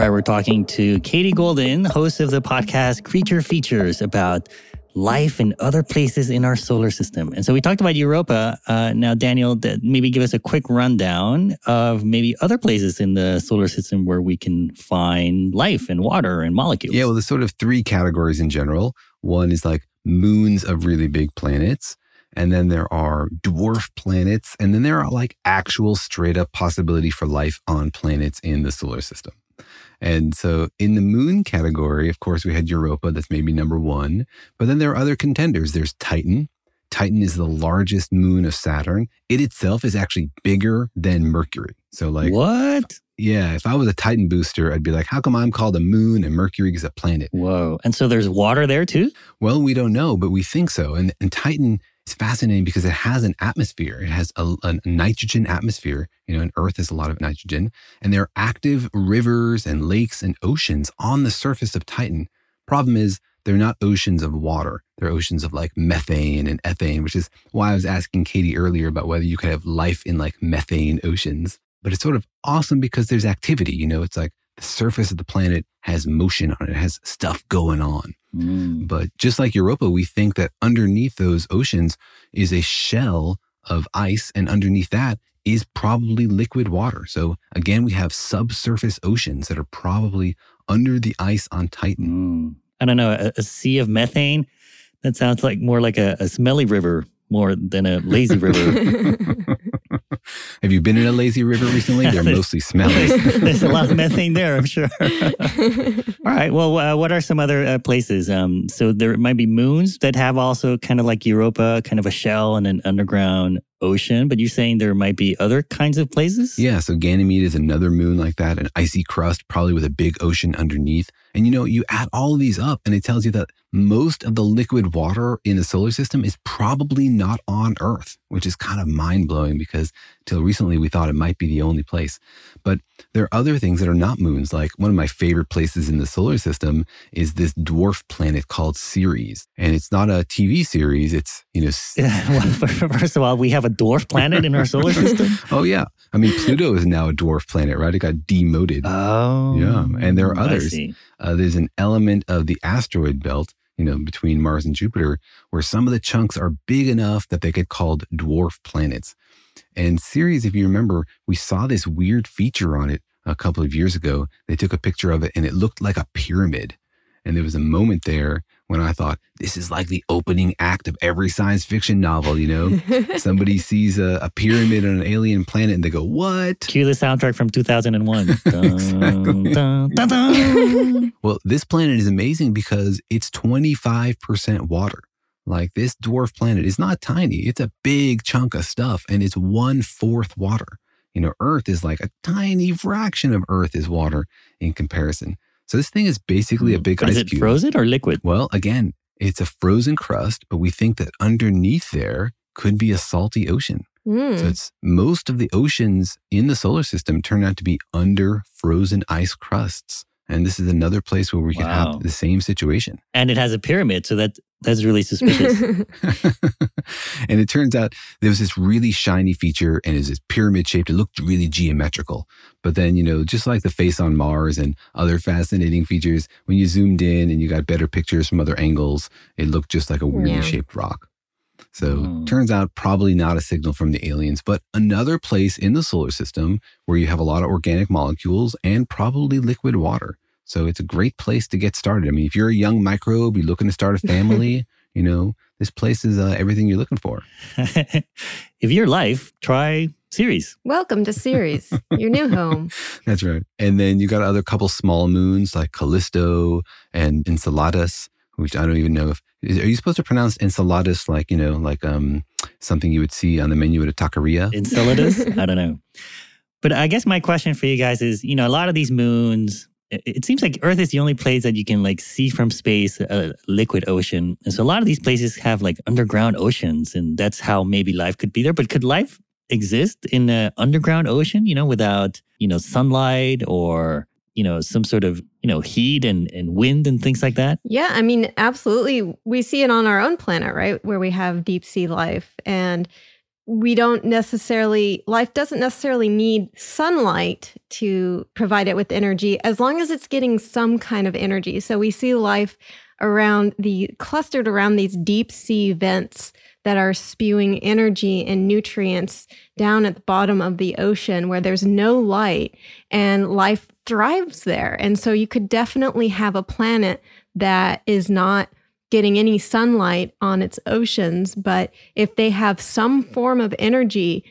All right, we're talking to Katie Golden, host of the podcast Creature Features, about life in other places in our solar system. And so we talked about Europa. Uh, now, Daniel, maybe give us a quick rundown of maybe other places in the solar system where we can find life and water and molecules. Yeah, well, there's sort of three categories in general. One is like moons of really big planets. And then there are dwarf planets. And then there are like actual straight up possibility for life on planets in the solar system. And so in the moon category, of course, we had Europa, that's maybe number one. But then there are other contenders. There's Titan. Titan is the largest moon of Saturn. It itself is actually bigger than Mercury. So, like, what? Yeah, if I was a Titan booster, I'd be like, how come I'm called a moon and Mercury is a planet? Whoa. And so there's water there too? Well, we don't know, but we think so. And, and Titan it's fascinating because it has an atmosphere. It has a, a, nitrogen atmosphere. You know, and Earth has a lot of nitrogen, and there are active rivers and lakes and oceans on the surface of Titan. Problem is, they're not oceans of water. They're oceans of like methane and ethane, which is why I was asking Katie earlier about whether you could have life in like methane oceans. But it's sort of awesome because there's activity. You know, it's like the surface of the planet has motion on it, it has stuff going on. Mm. But just like Europa, we think that underneath those oceans is a shell of ice, and underneath that is probably liquid water. So again, we have subsurface oceans that are probably under the ice on Titan. Mm. I don't know, a, a, sea of methane. That sounds like more like a, a smelly river more than a lazy river. Have you been in a lazy river recently? They're mostly smelly. There's a lot of methane there, I'm sure. All right. Well, uh, what are some other uh, places? Um, so there might be moons that have also kind of like Europa, kind of a shell and an underground ocean, but you're saying there might be other kinds of places? Yeah. So Ganymede is another moon like that, an icy crust, probably with a big ocean underneath. And you know, you add all of these up and it tells you that most of the liquid water in the solar system is probably not on Earth, which is kind of mind blowing because till recently we thought it might be the only place. But there are other things that are not moons. Like one of my favorite places in the solar system is this dwarf planet called Ceres. And it's not a TV series. It's, you know, well, first of all, we have a dwarf planet in our solar system. oh, yeah. I mean, Pluto is now a dwarf planet, right? It got demoted. Oh. Yeah. And there are others. Uh, there's an element of the asteroid belt, you know, between Mars and Jupiter, where some of the chunks are big enough that they get called dwarf planets. And Ceres, if you remember, we saw this weird feature on it a couple of years ago. They took a picture of it and it looked like a pyramid. And there was a moment there when I thought, this is like the opening act of every science fiction novel, you know? Somebody sees a, a, pyramid on an alien planet and they go, what? Cue the soundtrack from 2001. exactly. Dun, dun, dun, well, this planet is amazing because it's 25% water. Like this dwarf planet is not tiny. It's a big chunk of stuff and it's one fourth water. You know, Earth is like a tiny fraction of Earth is water in comparison. So this thing is basically a big But ice is it cube. frozen or liquid? Well, again, it's a frozen crust, but we think that underneath there could be a salty ocean. So Mm. it's most of the oceans in the solar system turn out to be under frozen ice crusts. And this is another place where we could Wow. have the same situation. And it has a pyramid, so that that's really suspicious. and it turns out there was this really shiny feature and it's this pyramid shaped. It looked really geometrical. But then, you know, just like the face on Mars and other fascinating features, when you zoomed in and you got better pictures from other angles, it looked just like a weirdly Yeah. shaped rock. So turns out probably not a signal from the aliens, but another place in the solar system where you have a lot of organic molecules and probably liquid water. So it's a great place to get started. I mean, if you're a young microbe, you're looking to start a family, you know, this place is uh, everything you're looking for. if your life, try Ceres. Welcome to Ceres, your new home. That's right. And then you got other couple small moons like Callisto and Enceladus, which I don't even know if is- are you supposed to pronounce Enceladus like you know like um something you would see on the menu at a taqueria? Enceladus? I don't know. But I guess my question for you guys is, you know, a lot of these moons, it, it seems like Earth is the only place that you can like see from space a liquid ocean. And so a lot of these places have like underground oceans, and that's how maybe life could be there. But could life exist in an underground ocean, you know, without, you know, sunlight or, you know, some sort of, you know, heat and, and wind and things like that? Yeah, I mean, absolutely. We see it on our own planet, right? Where we have deep sea life. And we don't necessarily, life doesn't necessarily need sunlight to provide it with energy as long as it's getting some kind of energy. So we see life around the clustered around these deep sea vents that are spewing energy and nutrients down at the bottom of the ocean where there's no light and life thrives there. And so you could definitely have a planet that is not getting any sunlight on its oceans, but if they have some form of energy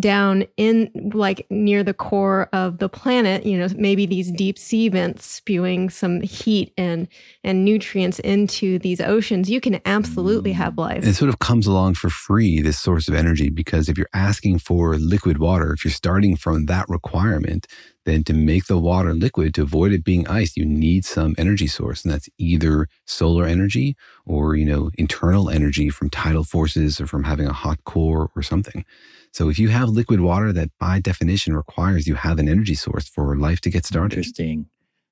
down in like near the core of the planet you know maybe these deep sea vents spewing some heat and and nutrients into these oceans you can absolutely mm. have life And it sort of comes along for free, this source of energy, because if you're asking for liquid water, if you're starting from that requirement, then to make the water liquid, to avoid it being ice, you need some energy source. And that's either solar energy or, you know, internal energy from tidal forces or from having a hot core or something. So if you have liquid water, that by definition requires you have an energy source for life to get started. Interesting.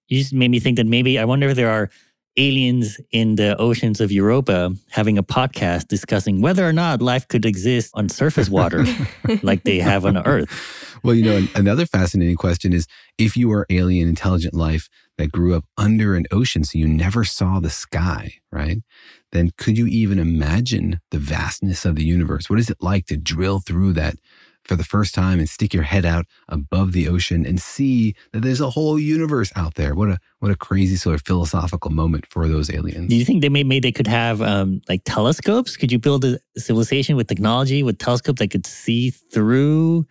You just made me think that maybe I wonder if there are aliens in the oceans of Europa having a podcast discussing whether or not life could exist on surface water like they have on Earth. Well, you know, another fascinating question is if you are alien intelligent life that grew up under an ocean, so you never saw the sky, right? Then could you even imagine the vastness of the universe? What is it like to drill through that for the first time and stick your head out above the ocean and see that there's a whole universe out there? What a what a crazy sort of philosophical moment for those aliens. Do you think they may, maybe they could have um, like telescopes? Could you build a civilization with technology with telescopes that could see through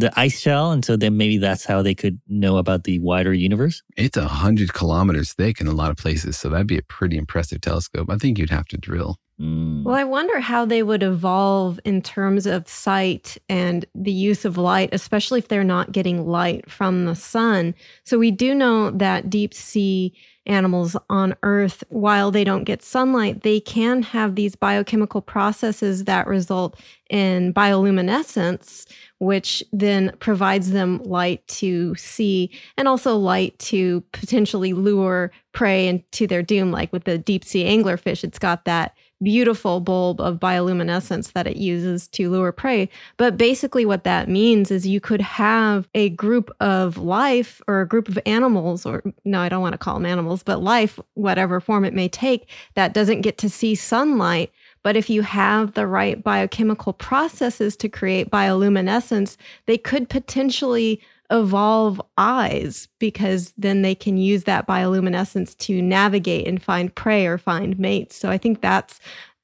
the ice shell, and so then maybe that's how they could know about the wider universe? It's a hundred kilometers thick in a lot of places, so that'd be a pretty impressive telescope. I think you'd have to drill. Mm. Well, I wonder how they would evolve in terms of sight and the use of light, especially if they're not getting light from the sun. So, we do know that deep sea animals on Earth, while they don't get sunlight, they can have these biochemical processes that result in bioluminescence, which then provides them light to see and also light to potentially lure prey into their doom. Like with the deep sea anglerfish, it's got that beautiful bulb of bioluminescence that it uses to lure prey. But basically, what that means is you could have a group of life or a group of animals, or no, I don't want to call them animals, but life, whatever form it may take, that doesn't get to see sunlight. But if you have the right biochemical processes to create bioluminescence, they could potentially evolve eyes because then they can use that bioluminescence to navigate and find prey or find mates. So I think that's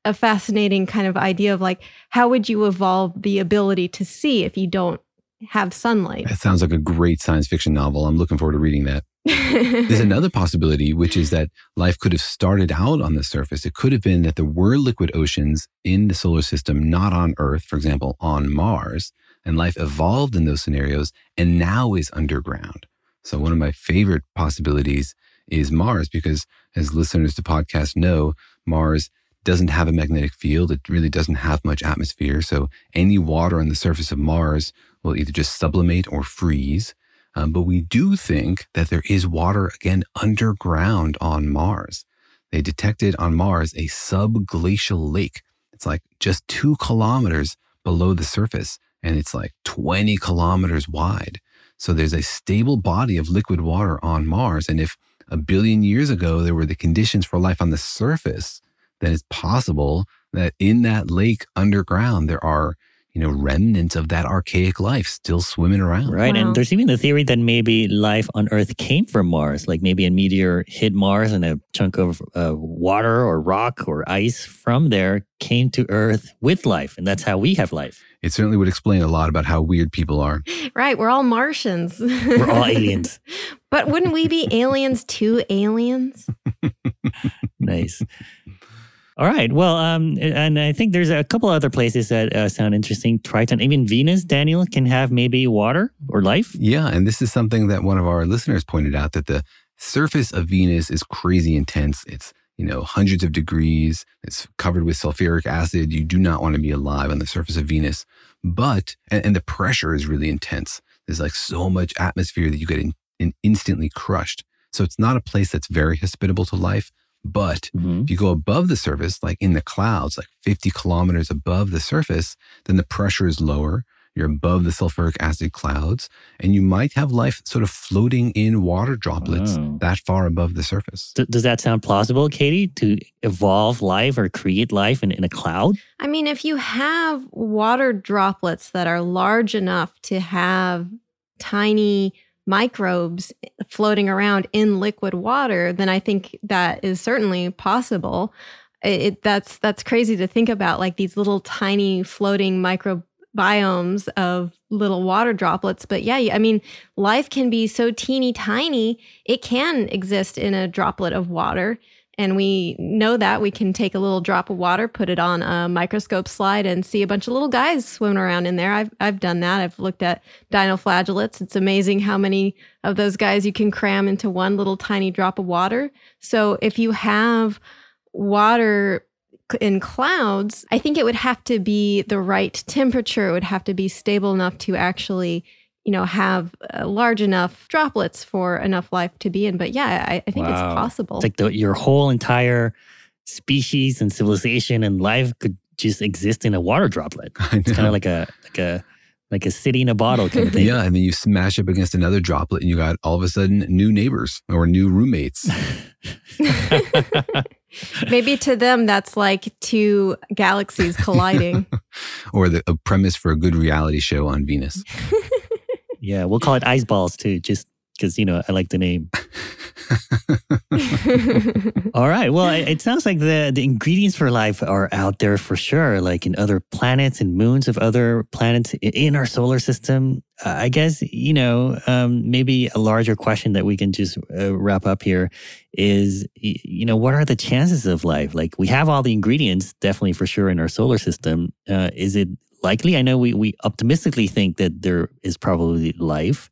a fascinating kind of idea of like, how would you evolve the ability to see if you don't have sunlight? That sounds like a great science fiction novel. I'm looking forward to reading that. There's another possibility, which is that life could have started out on the surface. It could have been that there were liquid oceans in the solar system, not on Earth, for example, on Mars, and life evolved in those scenarios and now is underground. So, one of my favorite possibilities is Mars, because as listeners to podcasts know, Mars doesn't have a magnetic field. It really doesn't have much atmosphere. So, any water on the surface of Mars will either just sublimate or freeze. Um, but we do think that there is water again underground on Mars. They detected on Mars a subglacial lake. It's like just two kilometers below the surface, and it's like 20 kilometers wide. So there's a stable body of liquid water on Mars. And if a billion years ago there were the conditions for life on the surface, then it's possible that in that lake underground there are you know, remnants of that archaic life still swimming around. Right. Wow. And there's even the theory that maybe life on Earth came from Mars, like maybe a meteor hit Mars and a chunk of uh, water or rock or ice from there came to Earth with life. And that's how we have life. It certainly would explain a lot about how weird people are. right. We're all Martians. We're all aliens. but wouldn't we be aliens to aliens? nice. All right. Well, um, and I think there's a couple other places that uh, sound interesting. Triton, even Venus, Daniel, can have maybe water or life. Yeah. And this is something that one of our listeners pointed out that the surface of Venus is crazy intense. It's, you know, hundreds of degrees. It's covered with sulfuric acid. You do not want to be alive on the surface of Venus. But, and, and the pressure is really intense. There's like so much atmosphere that you get in, in instantly crushed. So it's not a place that's very hospitable to life. But mm-hmm. if you go above the surface, like in the clouds, like 50 kilometers above the surface, then the pressure is lower. You're above the sulfuric acid clouds, and you might have life sort of floating in water droplets Oh. that far above the surface. D- does that sound plausible, Katie, to evolve life or create life in, in a cloud? I mean, if you have water droplets that are large enough to have tiny microbes floating around in liquid water, then I think that is certainly possible. It, that's that's crazy to think about, like these little tiny floating microbiomes of little water droplets. But yeah, I mean, life can be so teeny tiny; it can exist in a droplet of water. And we know that we can take a little drop of water, put it on a microscope slide, and see a bunch of little guys swimming around in there. I've, I've done that. I've looked at dinoflagellates. It's amazing how many of those guys you can cram into one little tiny drop of water. So if you have water in clouds, I think it would have to be the right temperature. It would have to be stable enough to actually, you know, have uh, large enough droplets for enough life to be in. But yeah, I, I think it's possible. It's like the, your whole entire species and civilization and life could just exist in a water droplet. It's kind of like a like a like a city in a bottle kind of thing. Yeah, and then you smash up against another droplet, and you got all of a sudden new neighbors or new roommates. Maybe to them, that's like two galaxies colliding. or the a premise for a good reality show on Venus. Yeah, we'll call it ice balls too, just because you know I like the name. All right. Well, it, it sounds like the the ingredients for life are out there for sure, like in other planets and moons of other planets in our solar system. Uh, I guess you know um, maybe a larger question that we can just uh, wrap up here is you know what are the chances of life? Like we have all the ingredients, definitely for sure in our solar system. Uh, is it likely? I know we we optimistically think that there is probably life.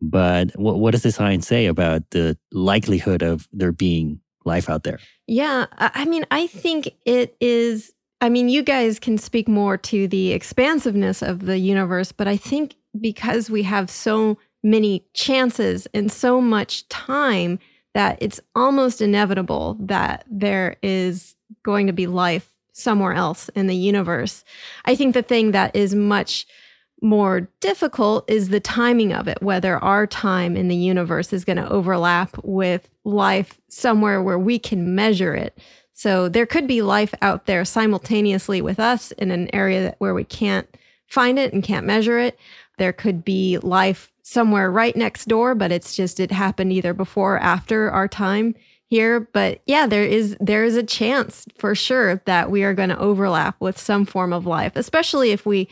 But what, what does the science say about the likelihood of there being life out there? Yeah, I mean, I think it is. I mean, you guys can speak more to the expansiveness of the universe, but I think because we have so many chances and so much time that it's almost inevitable that there is going to be life somewhere else in the universe. I think the thing that is much more difficult is the timing of it, whether our time in the universe is going to overlap with life somewhere where we can measure it. So there could be life out there simultaneously with us in an area that- where we can't find it and can't measure it. There could be life somewhere right next door, but it's just it happened either before or after our time here. But yeah, there is there is a chance for sure that we are going to overlap with some form of life, especially if we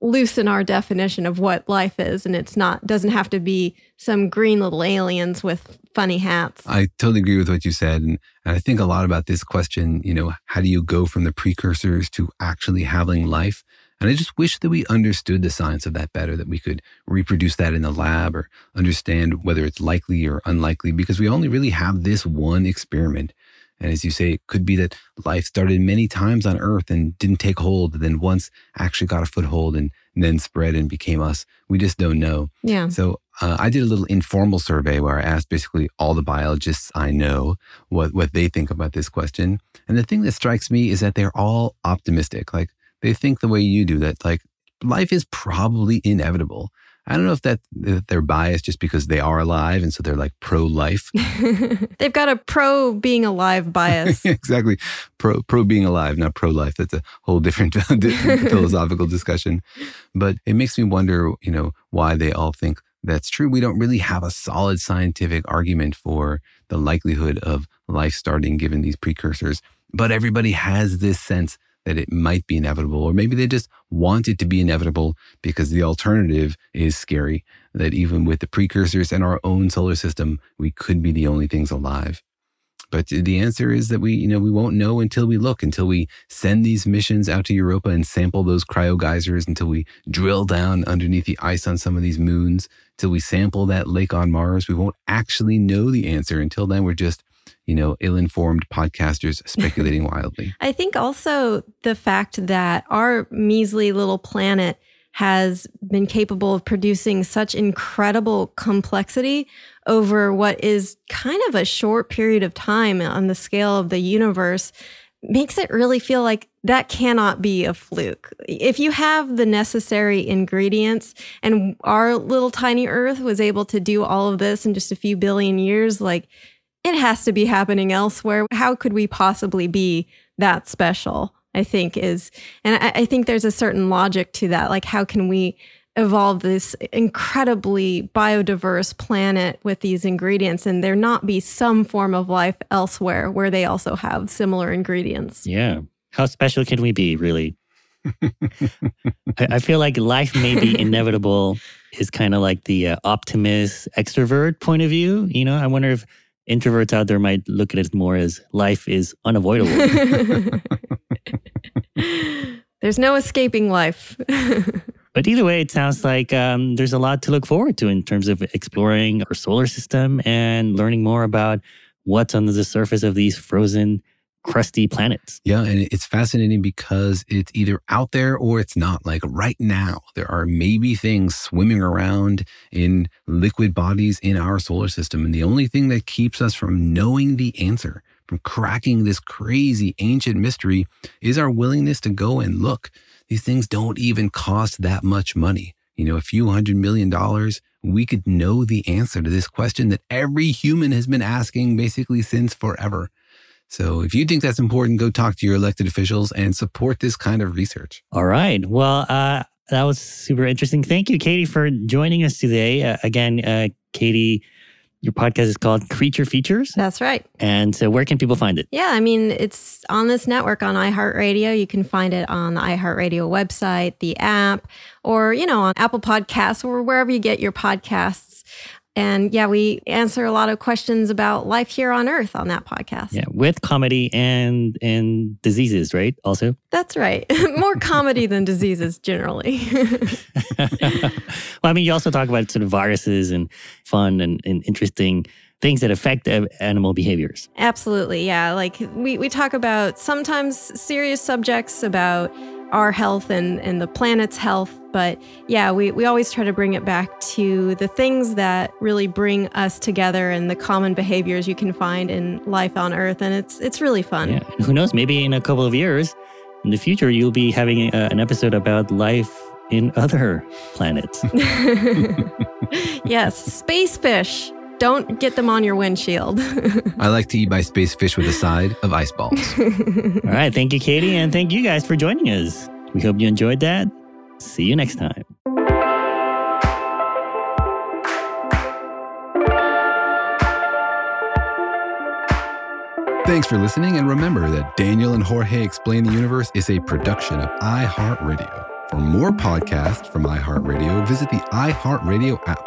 loosen our definition of what life is and it's not doesn't have to be some green little aliens with funny hats I totally agree with what you said. And, and I think a lot about this question, you know, how do you go from the precursors to actually having life? And I just wish that we understood the science of that better, that we could reproduce that in the lab or understand whether it's likely or unlikely, because we only really have this one experiment. And as you say, it could be that life started many times on Earth and didn't take hold, and then once actually got a foothold and, and then spread and became us. We just don't know. Yeah. So uh, I did a little informal survey where I asked basically all the biologists I know what, what they think about this question. And the thing that strikes me is that they're all optimistic. Like they think the way you do that, like life is probably inevitable. I don't know if that if they're biased just because they are alive and so they're like pro life. they've got a pro being alive bias exactly. Pro pro being alive, not pro life. That's a whole different philosophical discussion. But it makes me wonder, you know, why they all think that's true. We don't really have a solid scientific argument for the likelihood of life starting given these precursors. But everybody has this sense that it might be inevitable, or maybe they just want it to be inevitable because the alternative is scary. That even with the precursors and our own solar system, we could be the only things alive. But the answer is that we, you know, we won't know until we look, until we send these missions out to Europa and sample those cryo geysers, until we drill down underneath the ice on some of these moons, until we sample that lake on Mars. We won't actually know the answer. Until then, we're just, you know, ill-informed podcasters speculating wildly. I think also the fact that our measly little planet has been capable of producing such incredible complexity over what is kind of a short period of time on the scale of the universe makes it really feel like that cannot be a fluke. If you have the necessary ingredients and our little tiny earth was able to do all of this in just a few billion years, like it has to be happening elsewhere. How could we possibly be that special? I think is, and I, I think there's a certain logic to that. Like, how can we evolve this incredibly biodiverse planet with these ingredients and there not be some form of life elsewhere where they also have similar ingredients? Yeah. How special can we be, really? I, I feel like life may be inevitable is kind of like the uh, optimist extrovert point of view. You know, I wonder if introverts out there might look at it more as life is unavoidable. There's no escaping life. But either way, it sounds like um, there's a lot to look forward to in terms of exploring our solar system and learning more about what's under the surface of these frozen, crusty planets. Yeah, and it's fascinating because it's either out there or it's not. Like right now, there are maybe things swimming around in liquid bodies in our solar system. And the only thing that keeps us from knowing the answer, from cracking this crazy ancient mystery, is our willingness to go and look. These things don't even cost that much money. You know, a few hundred million dollars, we could know the answer to this question that every human has been asking basically since forever. So if you think that's important, go talk to your elected officials and support this kind of research. All right. Well, uh, that was super interesting. Thank you, Katie, for joining us today. Uh, again, uh, Katie, your podcast is called Creature Features. That's right. And so, where can people find it? Yeah, I mean, it's on this network on iHeartRadio. You can find it on the iHeartRadio website, the app, or, you know, on Apple Podcasts or wherever you get your podcasts. And yeah, we answer a lot of questions about life here on Earth on that podcast. Yeah, with comedy and and diseases, right? Also, That's right. More comedy than diseases generally. well, I mean, you also talk about sort of viruses and fun and, and interesting things that affect animal behaviors. Absolutely. Yeah. Like we, we talk about sometimes serious subjects about our health and, and the planet's health. But yeah, we, we always try to bring it back to the things that really bring us together and the common behaviors you can find in life on Earth. And it's it's really fun. Yeah. Who knows? Maybe in a couple of years, in the future, you'll be having a, an episode about life in other planets. yes, space fish. Don't get them on your windshield. I like to eat my space fish with a side of ice balls. All right. Thank you, Katie. And thank you guys for joining us. We hope you enjoyed that. See you next time. Thanks for listening, and remember that Daniel and Jorge Explain the Universe is a production of iHeartRadio. For more podcasts from iHeartRadio, visit the iHeartRadio app,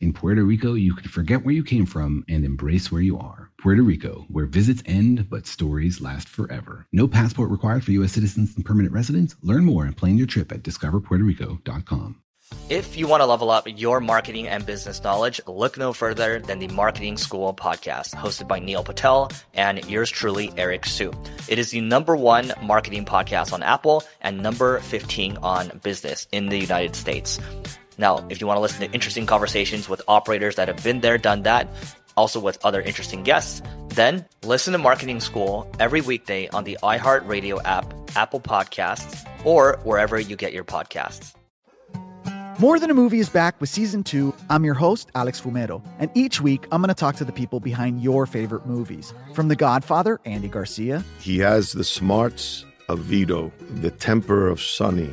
In Puerto Rico, you can forget where you came from and embrace where you are. Puerto Rico, where visits end but stories last forever. No passport required for U.S. citizens and permanent residents. Learn more and plan your trip at discoverpuertorico.com. If you want to level up your marketing and business knowledge, look no further than the Marketing School podcast, hosted by Neil Patel and yours truly, Eric Siu. It is the number one marketing podcast on Apple and number 15 on business in the United States. Now, if you want to listen to interesting conversations with operators that have been there, done that, also with other interesting guests, then listen to Marketing School every weekday on the iHeartRadio app, Apple Podcasts, or wherever you get your podcasts. More Than a Movie is back with season two. I'm your host, Alex Fumero, and each week I'm going to talk to the people behind your favorite movies. From The Godfather, Andy Garcia. He has the smarts of Vito, the temper of Sonny,